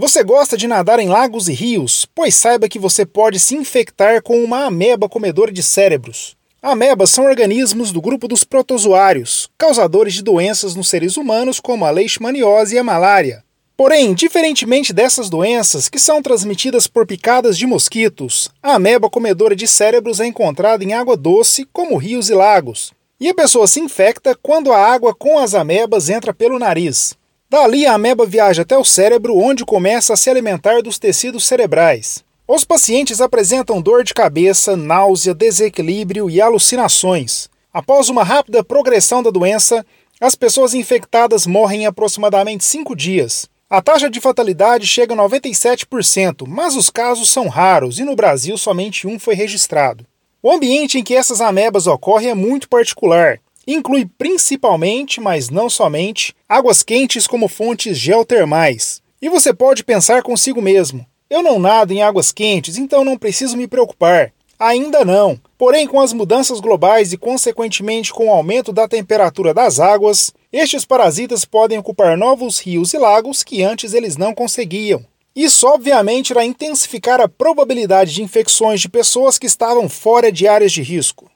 Você gosta de nadar em lagos e rios? Pois saiba que você pode se infectar com uma ameba comedora de cérebros. Amebas são organismos do grupo dos protozoários, causadores de doenças nos seres humanos como a leishmaniose e a malária. Porém, diferentemente dessas doenças, que são transmitidas por picadas de mosquitos, a ameba comedora de cérebros é encontrada em água doce, como rios e lagos. E a pessoa se infecta quando a água com as amebas entra pelo nariz. Dali, a ameba viaja até o cérebro, onde começa a se alimentar dos tecidos cerebrais. Os pacientes apresentam dor de cabeça, náusea, desequilíbrio e alucinações. Após uma rápida progressão da doença, as pessoas infectadas morrem em aproximadamente 5 dias. A taxa de fatalidade chega a 97%, mas os casos são raros e no Brasil somente um foi registrado. O ambiente em que essas amebas ocorrem é muito particular inclui principalmente, mas não somente, águas quentes como fontes geotermais. E você pode pensar consigo mesmo: eu não nado em águas quentes, então não preciso me preocupar. Ainda não. Porém, com as mudanças globais e, consequentemente, com o aumento da temperatura das águas, estes parasitas podem ocupar novos rios e lagos que antes eles não conseguiam. Isso, obviamente, irá intensificar a probabilidade de infecções de pessoas que estavam fora de áreas de risco.